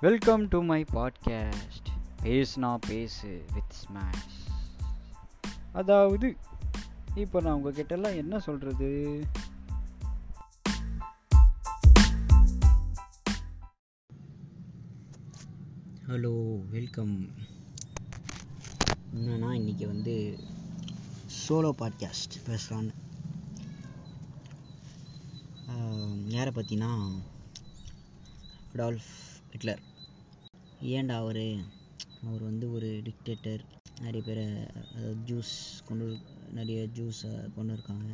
Welcome to my podcast பேசுனா பேசு with smash அதாவது இப்போ நான் உங்ககிட்டலாம் என்ன சொல்கிறது ஹலோ வெல்கம் என்னன்னா இன்றைக்கி வந்து சோலோ பாட்காஸ்ட் பேசலான்னு யாரை பற்றினா அடால்ஃப் ஹிட்லர் ஏன்டா அவர்? அவர் வந்து ஒரு டிக்டேட்டர் நிறைய பேரை அதாவது ஜூஸ் கொண்டு நிறைய ஜூஸை கொண்டு இருக்காங்க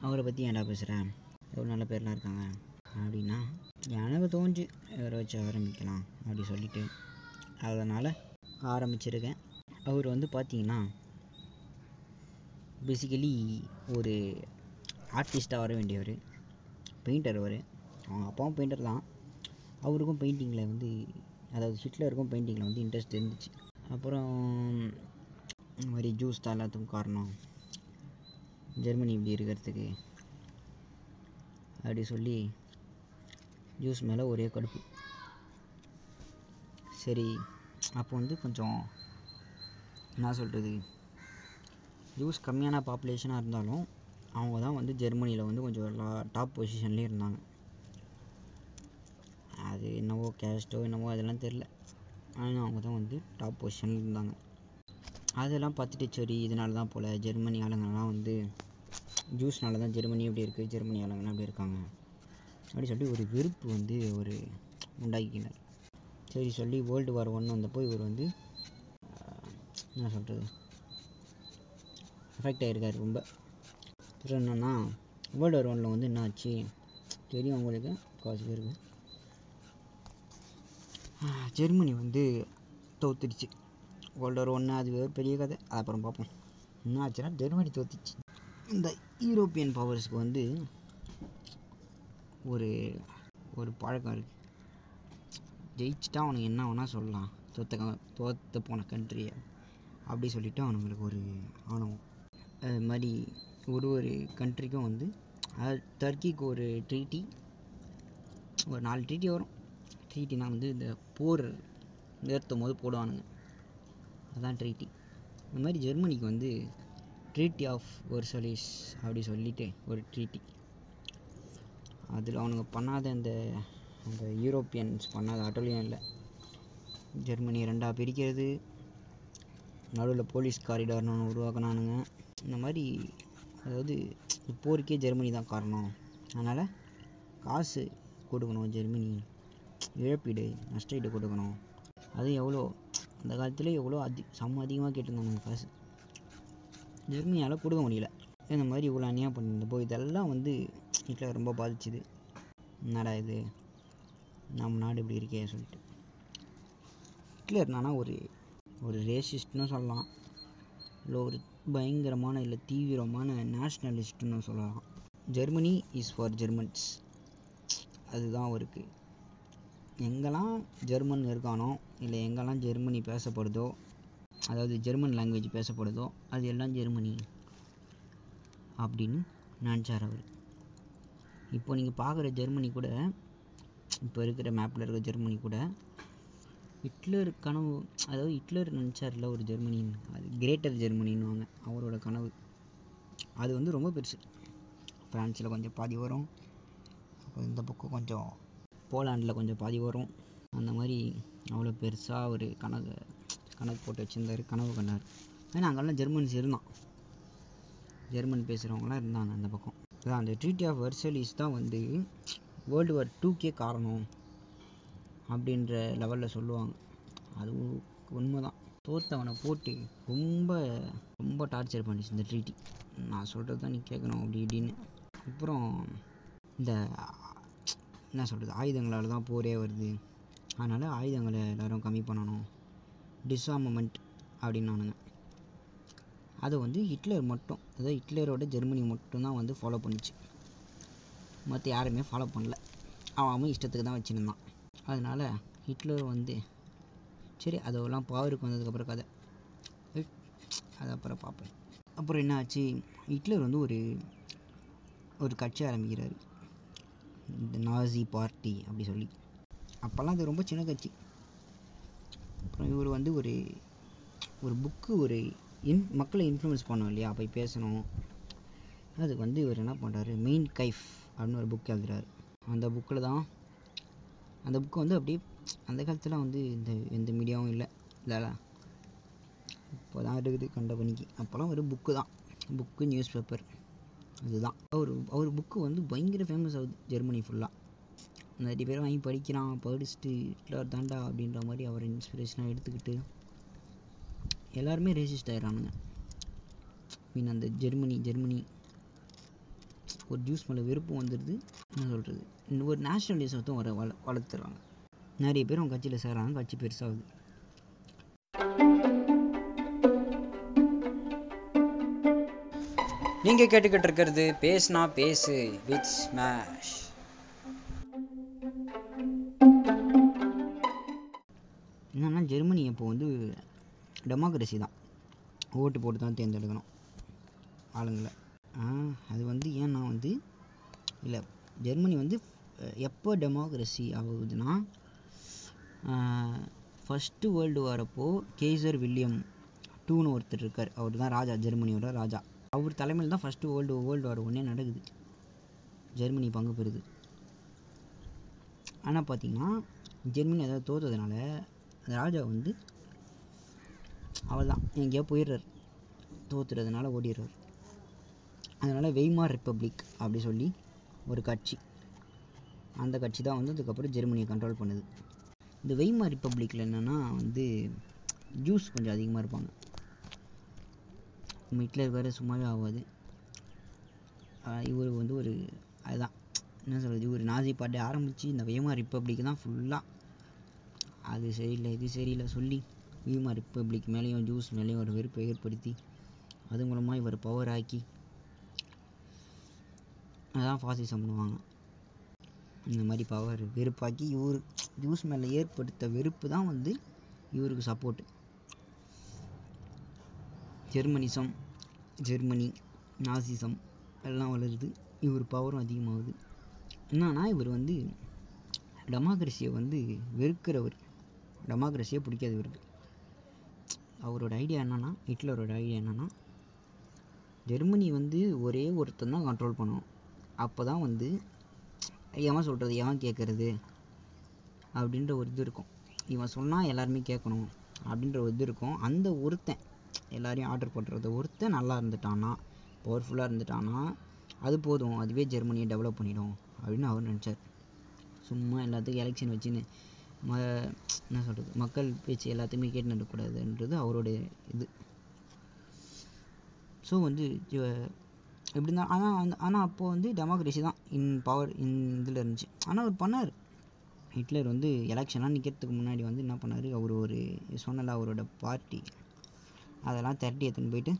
அவரை பற்றி ஏன்டா பேசுகிறேன் எவ்வளோ நல்ல பேர்லாம் இருக்காங்க. அப்படின்னா எனக்கு தோஞ்சு இவரை வச்சு ஆரம்பிக்கலாம் அப்படி சொல்லிட்டு. அதனால் ஆரம்பிச்சிருக்கேன். அவர் வந்து பார்த்தீங்கன்னா பேசிக்கலி ஒரு ஆர்டிஸ்ட்டாக வர வேண்டியவர் பெயிண்டர் அவர். அவங்க அப்பாவும் பெயிண்டர் தான். அவருக்கும் பெயிண்டிங்கில் வந்து அதாவது ஹிட்லருக்கும் பெயிண்டிங்கில் வந்து இன்ட்ரெஸ்ட் இருந்துச்சு. அப்புறம் இந்த மாதிரி ஜூஸ் தான் எல்லாத்துக்கும் காரணம். ஜெர்மனி இப்படி இருக்கிறதுக்கு. அப்படி சொல்லி ஜூஸ் மேலே ஒரே கடுப்பு. சரி அப்போ வந்து கொஞ்சம் என்ன சொல்கிறது ஜூஸ் கம்மியான பாப்புலேஷனாக இருந்தாலும் அவங்க தான் வந்து ஜெர்மனியில் வந்து கொஞ்சம் லா டாப் பொசிஷன்லேயே இருந்தாங்க. அது என்னவோ கேஸ்ட்டோ என்னவோ அதெல்லாம் தெரில ஆனால் அவங்க தான் வந்து டாப் பொசிஷனில் இருந்தாங்க. அதெல்லாம் பார்த்துட்டு சரி இதனால தான் போல். ஜெர்மனி ஆளுங்கள்லாம் வந்து ஜூஸ்னால தான் ஜெர்மனி எப்படி இருக்குது ஜெர்மனி ஆளுங்கள்லாம் எப்படி இருக்காங்க. அப்படி சொல்லி ஒரு வெறுப்பு வந்து ஒரு உண்டாக்கினார் சரி சொல்லி வேர்ல்டு வார் ஒன்று வந்தப்போ இவர் வந்து என்ன சொல்கிறது எஃபெக்ட் ஆகிருக்கார் ரொம்ப. அப்புறம் என்னென்னா வேர்ல்டு வார் ஒன்றில் வந்து என்ன ஆச்சு? தெரியும் உங்களுக்கு? காசு பேருக்கு ஜெர்மனி வந்து தோத்துடுச்சு. வேர்ல்டு வார் ஒன்று அது ஒரு பெரிய கதை. அது அப்புறம் பார்ப்போம். என்ன ஆச்சுன்னா ஜெர்மனி தோத்துச்சு. இந்த யூரோப்பியன் பவர்ஸ்க்கு வந்து ஒரு ஒரு பழக்கம் இருக்குது ஜெயிச்சிட்டா அவனுக்கு என்ன வேணால் சொல்லலாம். தோத்த தோற்று போன கண்ட்ரியை அப்படி சொல்லிவிட்டு அவனுங்களுக்கு ஒரு ஆணவம். அது மாதிரி ஒரு ஒரு கண்ட்ரிக்கும் வந்து டர்க்கிக்கு ஒரு ட்ரீட்டி ஒரு நாலு ட்ரீட்டி வரும். ட்ரீட்டினா வந்து இந்த போர் நிறுத்தும் போது போடுவானுங்க. அதுதான் ட்ரீட்டி இந்த மாதிரி ஜெர்மனிக்கு வந்து ட்ரீட்டி ஆஃப் வெர்சலிஸ் அப்படி சொல்லிட்டு ஒரு ட்ரீட்டி அதில் அவனுங்க பண்ணாத அந்த அந்த யூரோப்பியன்ஸ் பண்ணாத அட்டோலியம் இல்லை. ஜெர்மனி ரெண்டாக பிரிக்கிறது. நடுவில் போலீஸ் காரிடார்னு ஒன்று உருவாக்கினானுங்க. இந்த மாதிரி அதாவது போருக்கே ஜெர்மனி தான் காரணம். அதனால் காசு கொடுக்கணும் ஜெர்மனி. இழப்பீடு நஷ்டஈடு கொடுக்கணும். அது எவ்வளோ அந்த காலத்தில் எவ்வளோ அதி செம்ம அதிகமாக கேட்டிருந்தாங்க காசு. ஜெர்மனியால் கொடுக்க முடியல. இந்த மாதிரி இவ்வளோ அநியாயம் பண்ணியிருந்தப்போ இதெல்லாம் வந்து வீட்டில் ரொம்ப பாதிச்சுது. என்னடா இது? நம்ம நாடு இப்படி இருக்கே சொல்லிட்டு. ஹிட்லர் என்னன்னா ஒரு ஒரு ரேசிஸ்ட்னு சொல்லலாம். இல்லை ஒரு பயங்கரமான இல்லை தீவிரமான நேஷ்னலிஸ்ட்னு சொல்லலாம். ஜெர்மனி இஸ் ஃபார் ஜெர்மன்ஸ் அதுதான் அவருக்கு எங்கெல்லாம் ஜெர்மன் இருக்கானோ இல்லை எங்கெல்லாம் ஜெர்மனி பேசப்படுதோ அதாவது ஜெர்மன் லாங்குவேஜ் பேசப்படுதோ அது எல்லாம் ஜெர்மனி அப்படின்னு நினச்சார் அவர். இப்போ நீங்கள் பார்க்குற ஜெர்மனி கூட இப்போ இருக்கிற மேப்பில் இருக்கிற ஜெர்மனி கூட ஹிட்லர் கனவு அதாவது ஹிட்லர் நினச்சார்ல ஒரு ஜெர்மனின்னு அது கிரேட்டர் ஜெர்மனின்னுவாங்க அவரோட கனவு. அது வந்து ரொம்ப பெருசு. ஃப்ரான்ஸில் கொஞ்சம் பாதி வரும் இந்த பக்கம் கொஞ்சம் போலாண்டில் கொஞ்சம் பாதி வரும். அந்த மாதிரி அவ்வளோ பெருசாக ஒரு கணக்கு கணக்கு போட்டு வச்சுருந்தார் கனவு கண்டார். ஏன்னா அங்கெல்லாம் ஜெர்மன்ஸ் இருந்தான் ஜெர்மன் பேசுகிறவங்களாம் இருந்தாங்க அந்த பக்கம். அதான் அந்த ட்ரீட்டி ஆஃப் வெர்சலிஸ் தான் வந்து வேர்ல்டு வார் டூக்கே காரணம் அப்படின்ற லெவலில் சொல்லுவாங்க. அதுவும் உண்மை தான் தோத்தவனை போட்டு ரொம்ப ரொம்ப டார்ச்சர் பண்ணிச்சு இந்த ட்ரீட்டி நான் சொல்கிறது தான் நீ கேட்கணும் அப்படி இப்படின்னு. அப்புறம் இந்த என்ன சொல்கிறது ஆயுதங்களால் தான் போரே வருது. அதனால் ஆயுதங்களை எல்லோரும் கம்மி பண்ணணும். டிஸ்ஆர்மமெண்ட் அப்படின்னானுங்க அதை வந்து ஹிட்லர் மட்டும் அதாவது ஹிட்லரோட ஜெர்மனி மட்டும்தான் வந்து ஃபாலோ பண்ணிச்சு. மற்ற யாருமே ஃபாலோ பண்ணல. அவன் அவன் இஷ்டத்துக்கு தான் வச்சுருந்தான். அதனால் ஹிட்லர் வந்து சரி அதெல்லாம் பவருக்கு வந்ததுக்கப்புறம் கதை. அது அப்புறம் பார்ப்பேன் அப்புறம் என்ன ஆச்சு? ஹிட்லர் வந்து ஒரு ஒரு கட்சி ஆரம்பிக்கிறாரு. இந்த நாசி பார்ட்டி அப்படி சொல்லி. அப்போல்லாம் அது ரொம்ப சின்ன கட்சி. அப்புறம் இவர் வந்து ஒரு ஒரு புக்கு ஒரு இன் மக்களை இன்ஃப்ளூயன்ஸ் பண்ணோம் இல்லையா? போய் பேசணும். அதுக்கு வந்து இவர் என்ன பண்ணுறாரு மெயின் கைஃப் அப்படின்னு ஒரு புக் எழுதுறாரு. அந்த புக்கில் தான் அந்த புக்கு வந்து அப்படியே அந்த காலத்தில் வந்து இந்த எந்த மீடியாவும் இல்லை. இல்லைல்ல இப்போ தான் இருக்குது கண்ட பணிக்கு. அப்போல்லாம் ஒரு புக்கு தான். புக்கு நியூஸ் பேப்பர் அதுதான். அவர் அவர் புக்கு வந்து பயங்கர ஃபேமஸ் ஆகுது ஜெர்மனி ஃபுல்லாக நிறைய பேர் வாங்கி படிக்கிறான் படிச்சுட்டு ஹிட்லர் தாண்டா அப்படின்ற மாதிரி அவர் இன்ஸ்பிரேஷனாக எடுத்துக்கிட்டு எல்லாருமே ரேசிஸ்ட் ஆயிடுறானுங்க. மீன் அந்த ஜெர்மனி ஜெர்மனி ஒரு ஜூஸ் மேலே வெறுப்பு வந்துடுது. என்ன சொல்கிறது ஒரு நேஷ்னலிசத்தும் வர வள வளர்த்துறாங்க. நிறைய பேர் அவங்க கட்சியில் சேர்றாங்க கட்சி பெருசாகுது. நீங்க கேட்டுக்கிட்டு இருக்கிறது பேசுனா பேசு வித் ஸ்மாஷ் என்னன்னா ஜெர்மனி இப்போ வந்து டெமோக்ரஸி தான். ஓட்டு போட்டு தான் தேர்ந்தெடுக்கணும் ஆளுங்களை. அது வந்து ஏன்னா வந்து இல்லை ஜெர்மனி வந்து எப்போ டெமோக்ரஸி ஆகுதுன்னா ஃபஸ்ட்டு வேர்ல்டு வாரப்போ கேசர் வில்லியம் டூன்னு ஒருத்தர் இருக்கார். அவர் தான் ராஜா ஜெர்மனியோட ராஜா. அவர் தலைமையில் தான் ஃபஸ்ட்டு வேர்ல்டு வேர்ல்டு வார் ஒன்றே நடக்குது. ஜெர்மனி பங்கு பெறுது. ஆனால் பார்த்தீங்கன்னா ஜெர்மனி ஏதாவது தோத்ததுனால அந்த ராஜா வந்து அவள்தான் எங்கேயோ போயிடுறார். தோத்துறதுனால ஓடிடுறார். அதனால் வெய்மார் ரிப்பப்ளிக் அப்படி சொல்லி ஒரு கட்சி. அந்த கட்சி தான் வந்து அதுக்கப்புறம் ஜெர்மனியை கண்ட்ரோல் பண்ணுது. இந்த வெய்மார் ரிப்பப்ளிக்கில் என்னென்னா வந்து ஜூஸ் கொஞ்சம் அதிகமாக இருப்பாங்க. நம்ம ஹிட்லர் வேறு சும்மாவே ஆகாது இவர் வந்து ஒரு அதுதான். என்ன சொல்கிறது இவர் நாசி பாட்டை ஆரம்பித்து இந்த வெய்மார் ரிப்பப்ளிக் தான் ஃபுல்லாக அது சரியில்லை இது சரியில்லை சொல்லி வெய்மார் ரிப்பப்ளிக் மேலேயும் ஜூஸ் மேலேயும் ஒரு வெறுப்பை ஏற்படுத்தி அது மூலமாக இவர் பவர் ஆக்கி அதான் ஃபாசிசம் பண்ணுவாங்க. இந்த மாதிரி பவர் வெறுப்பாக்கி இவர் ஜூஸ் மேலே ஏற்படுத்த வெறுப்பு தான் வந்து இவருக்கு சப்போர்ட்டு ஜெர்மனிசம் ஜெர்மனி நாசிசம் எல்லாம் வளருது. இவர் பவரும் அதிகமாகுது. என்னன்னா இவர் வந்து டெமோக்ரஸியை வந்து வெறுக்கிறவர். டெமோக்ரஸியே பிடிக்காது இவருக்கு. அவரோட ஐடியா என்னென்னா ஹிட்லரோட ஐடியா என்னென்னா ஜெர்மனி வந்து ஒரே ஒருத்தன் தான் கண்ட்ரோல் பண்ணும். அப்போ தான் வந்து எவன் சொல்கிறது எவன் கேட்குறது அப்படின்ற ஒரு இது இருக்கும். இவன் சொன்னால் எல்லாருமே கேட்கணும் அப்படின்ற ஒரு இது இருக்கும். அந்த ஒருத்தன் எல்லாரையும் ஆர்டர் பண்ணுறது ஒருத்தன் நல்லா இருந்துட்டான்னா பவர்ஃபுல்லாக இருந்துட்டான்னா அது போதும் அதுவே ஜெர்மனியை டெவலப் பண்ணிடும் அப்படின்னு அவர் நினச்சார். சும்மா எல்லாத்துக்கும் எலெக்ஷன் வச்சுன்னு ம என்ன சொல்கிறது மக்கள் பேச்சு எல்லாத்தையுமே கேட்டு நடக்கூடாதுன்றது அவரோட இது. ஸோ வந்து எப்படி இருந்தால் ஆனால் அந்த ஆனால் அப்போது வந்து டெமோக்ரஸி தான் இன் பவர் இன் இதில் இருந்துச்சு. ஆனால் அவர் பண்ணார். ஹிட்லர் வந்து எலெக்ஷன்லாம் நிற்கிறதுக்கு முன்னாடி வந்து என்ன பண்ணார்? அவர் ஒரு சொன்னல அவரோட பார்ட்டி அதெல்லாம் திரட்டி எடுத்துன்னு போயிட்டு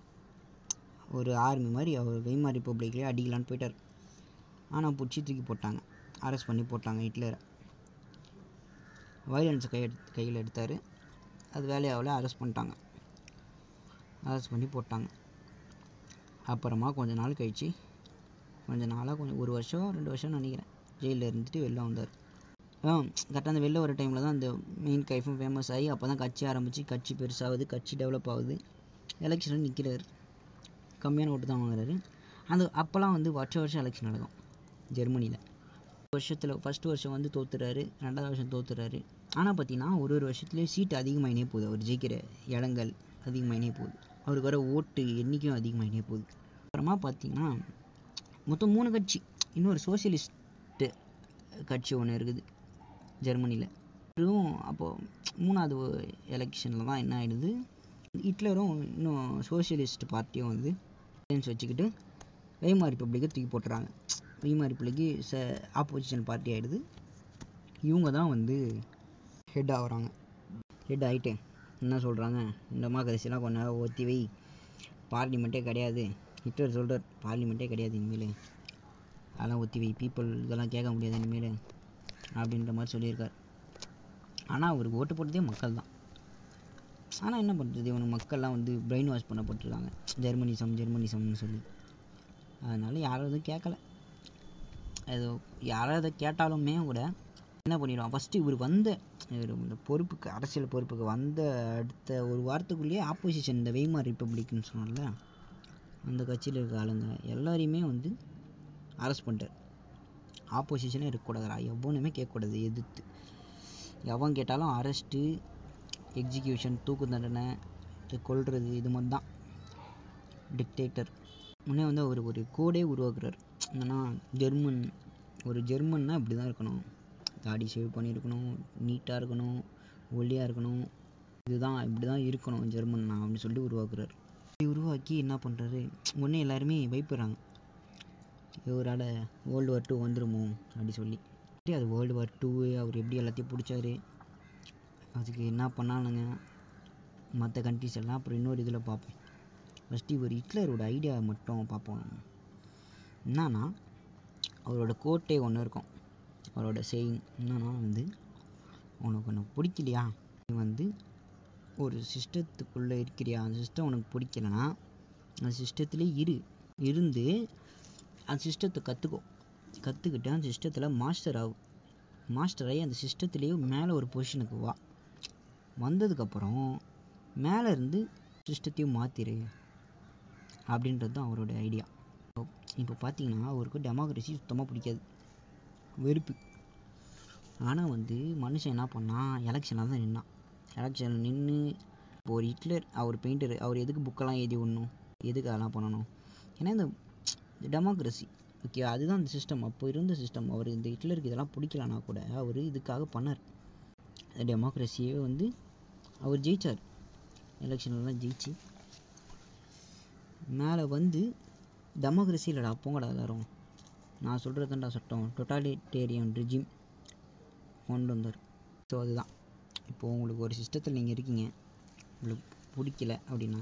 ஒரு ஆர்மி மாதிரி அவர் வெய்மார் ரிப்பப்ளிக்லேயே அடிக்கலான்னு போயிட்டார். ஆனால் பிடிச்சி தூக்கி போட்டாங்க. அரெஸ்ட் பண்ணி போட்டாங்க ஹிட்லரை. வயலன்ஸை கை எடுத்து கையில் எடுத்தார். அது வேலையாவில் அரெஸ்ட் பண்ணிட்டாங்க. அரெஸ்ட் பண்ணி போட்டாங்க. அப்புறமா கொஞ்ச நாள் கழிச்சு கொஞ்ச நாளாக கொஞ்சம் ஒரு வருஷம் ரெண்டு வருஷம் நினைக்கிறேன். ஜெயிலில் இருந்துட்டு வெளில வந்தார். கரெக்டாக அந்த வெளில வர டைமில் தான் அந்த மெயின் கைஃபும் ஃபேமஸ் ஆகி அப்போ தான் கட்சி ஆரம்பித்து கட்சி பெருசாகுது கட்சி டெவலப் ஆகுது. எலெக்ஷனில் நிற்கிறாரு கம்மியான ஓட்டு தான் வாங்குறாரு. அந்த அப்போல்லாம் வந்து வருஷம் வருஷம் எலெக்ஷன் நடக்கும் ஜெர்மனியில் வருஷத்தில் ஃபஸ்ட்டு வருஷம் வந்து தோத்துறாரு ரெண்டாவது வருஷம் தோத்துறாரு. ஆனால் பார்த்தீங்கன்னா ஒரு ஒரு வருஷத்துலேயும் சீட்டு அதிகமாகினே போகுது. அவர் ஜெயிக்கிற இடங்கள் அதிகமாகினே போகுது. அவருக்கு வர ஓட்டு எண்ணிக்கையும் அதிகமாகினே போகுது. அப்புறமா பார்த்தீங்கன்னா மொத்தம் மூணு கட்சி. இன்னொரு சோசியலிஸ்ட்டு கட்சி ஒன்று இருக்குது. ஜெர்மனியில் இதுவும் அப்போது மூணாவது எலெக்ஷனில் தான் என்ன ஆயிடுது? ஹிட்லரும் இன்னும் சோஷியலிஸ்ட் பார்ட்டியும் வந்து வச்சுக்கிட்டு வெய்மார் ரிப்பப்ளிக்கை தூக்கி போட்டுறாங்க. வெய்மார் ரிப்பப்ளிக்கு ச ஆப்போசிஷன் பார்ட்டி ஆகிடுது இவங்க தான் வந்து ஹெட் ஆகுறாங்க. ஹெட் ஆகிட்டு என்ன சொல்கிறாங்க இந்த டெமோக்ரஸிலாம் கொஞ்ச நேரம் ஒத்தி வை. பார்லிமெண்ட்டே கிடையாது. ஹிட்லர் சொல்கிறார் பார்லிமெண்ட்டே கிடையாது இனிமேல். அதெல்லாம் ஒத்தி வை. பீப்புள் இதெல்லாம் கேட்க முடியாது இனிமேல். அப்படின்ற மாதிரி சொல்லியிருக்கார். ஆனால் அவருக்கு ஓட்டு போட்டதே மக்கள் தான் ஆனால் என்ன பண்ணுறது இவனுக்கு மக்கள்லாம் வந்து பிரெயின் வாஷ் பண்ணப்பட்டிருக்காங்க. ஜெர்மனிசம் ஜெர்மனிசம்னு சொல்லி. அதனால யாரும் எதுவும் கேட்கல ஏதோ யாராவது கேட்டாலுமே கூட என்ன பண்ணிடுவான் ஃபஸ்ட்டு இவர் வந்த இவர் இந்த பொறுப்புக்கு அரசியல் பொறுப்புக்கு வந்த அடுத்த ஒரு வாரத்துக்குள்ளேயே ஆப்போசிஷன் இந்த வெய்மார் ரிப்பப்ளிக்னு சொன்னால அந்த கட்சியில் இருக்க ஆளுங்க எல்லாரையுமே வந்து அரெஸ்ட் பண்ணிட்டார். ஆப்போசிஷனே இருக்கக்கூடாதுடா. எவனுமே கேட்கக்கூடாது. எதிர்த்து. எவன் கேட்டாலும் அரெஸ்ட்டு எக்ஸிக்யூஷன் தூக்கு தண்டனை இது இது மாதிரி தான் டிக்டேட்டர் முன்னே வந்து அவர் ஒரு கோடே உருவாக்குறார். என்னன்னா ஜெர்மன் ஒரு ஜெர்மன்னா இப்படி தான் இருக்கணும். தாடி ஷேவ் பண்ணியிருக்கணும். நீட்டாக இருக்கணும். ஒல்லியாக இருக்கணும். இதுதான் இப்படி தான் இருக்கணும் ஜெர்மன்னா அப்படின்னு சொல்லி உருவாக்குறாரு. இப்படி உருவாக்கி என்ன பண்ணுறாரு உடனே எல்லாருமே பயப்படுறாங்க. இவரால் வேர்ல்டு வார் டூ வந்துருமோ அப்படி சொல்லி. அது வேர்ல்டு வார் டூ அவர் எப்படி எல்லாத்தையும் பிடிச்சாரு? அதுக்கு என்ன பண்ணானுங்க? மற்ற கண்ட்ரிஸ் எல்லாம் அப்புறம் இன்னொரு இதில் பார்ப்போம். ஃபஸ்ட்டு இவர் ஹிட்லரோட ஐடியா மட்டும் பார்ப்போம். என்னன்னா அவரோட கோட்டே ஒன்று இருக்கும். அவரோட செயின் என்னன்னா வந்து உனக்கு உனக்கு பிடிக்கலையா? நீ வந்து ஒரு சிஸ்டத்துக்குள்ளே இருக்கிறியா? அந்த சிஸ்டம் உனக்கு பிடிக்கலனா அந்த சிஸ்டத்துலேயே இரு. இருந்து அந்த சிஸ்டத்தை கற்றுக்கும் கற்றுக்கிட்டு அந்த சிஸ்டத்தில் மாஸ்டர் ஆகும் மாஸ்டர் ஆகி அந்த சிஸ்டத்துலேயே மேலே ஒரு பொசிஷனுக்கு வா. வந்ததுக்கப்புறம் மேலே இருந்து சிஸ்டத்தையும் மாற்றிரு அப்படின்றது தான் அவரோட ஐடியா இப்போ பார்த்தீங்கன்னா அவருக்கு டெமோக்ரஸி சுத்தமாக பிடிக்காது. வெறுப்பு. ஆனால் வந்து மனுஷன் என்ன பண்ணான் எலெக்ஷனில் தான் நின்னான். எலெக்ஷனில் நின்று இப்போ ஒரு ஹிட்லர் அவர் பெயிண்டர் அவர் எதுக்கு புக்கெல்லாம் எழுதி விடணும்? எதுக்கு அதெல்லாம் பண்ணணும்? ஏன்னா இந்த டெமோக்ரஸி ஓகே அதுதான் அந்த சிஸ்டம் அப்போ இருந்த சிஸ்டம் அவர் இந்த ஹிட்லருக்கு இதெல்லாம் பிடிக்கலனா கூட அவர் இதுக்காக பண்ணார். டெமோக்ரஸியே வந்து அவர் ஜெயிச்சார். எலெக்ஷன்லாம் ஜெயிச்சு. மேலே வந்து டெமோக்ரஸி இல்லைடா போங்கடா எல்லாரும். நான் சொல்கிறது தான்டா சட்டம். டொட்டாலிட்டேரியன் ரிஜிம் கொண்டு வந்தார். ஸோ அதுதான். இப்போது உங்களுக்கு ஒரு சிஸ்டத்தில் நீங்கள் இருக்கீங்க. உங்களுக்கு பிடிக்கல அப்படின்னா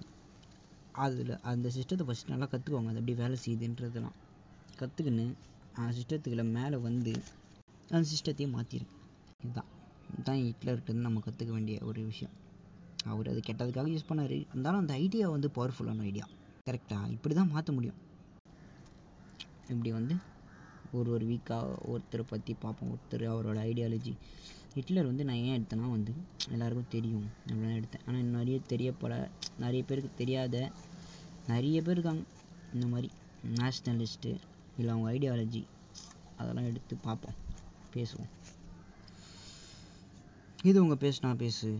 அதில் அந்த சிஸ்டத்தை ஃபஸ்ட் நல்லா கற்றுக்கோங்க அது எப்படி வேலை செய்யுதுன்றதெல்லாம். கற்றுக்கின்னு அந்த சிஸ்டத்துக்குள்ள மேலே வந்து அந்த சிஸ்டத்தையே மாற்றிருக்கு இதுதான். இதுதான் ஹிட்லர்கிட்ட நம்ம கற்றுக்க வேண்டிய ஒரு விஷயம். அவர் அது கெட்டதுக்காக யூஸ் பண்ணார். இருந்தாலும் அந்த ஐடியா வந்து பவர்ஃபுல்லான ஐடியா கரெக்டாக இப்படி தான் மாற்ற முடியும். இப்படி வந்து ஒரு ஒரு வீக்காக ஒருத்தரை பற்றி பார்ப்போம். ஒருத்தர் அவரோட ஐடியாலஜி ஹிட்லர் வந்து நான் ஏன் எடுத்தேன்னா வந்து எல்லாருக்கும் தெரியும். அப்படின்னு எடுத்தேன். ஆனால் நிறைய தெரியப்பட நிறைய பேருக்கு தெரியாத நிறைய பேர் இருக்காங்க. இந்த மாதிரி நேஷ்னலிஸ்ட்டு இல்லை அவங்க ஐடியாலஜி அதெல்லாம் எடுத்து பார்ப்போம். பேசுவோம். இது உங்கள் பேசுனா பேசு.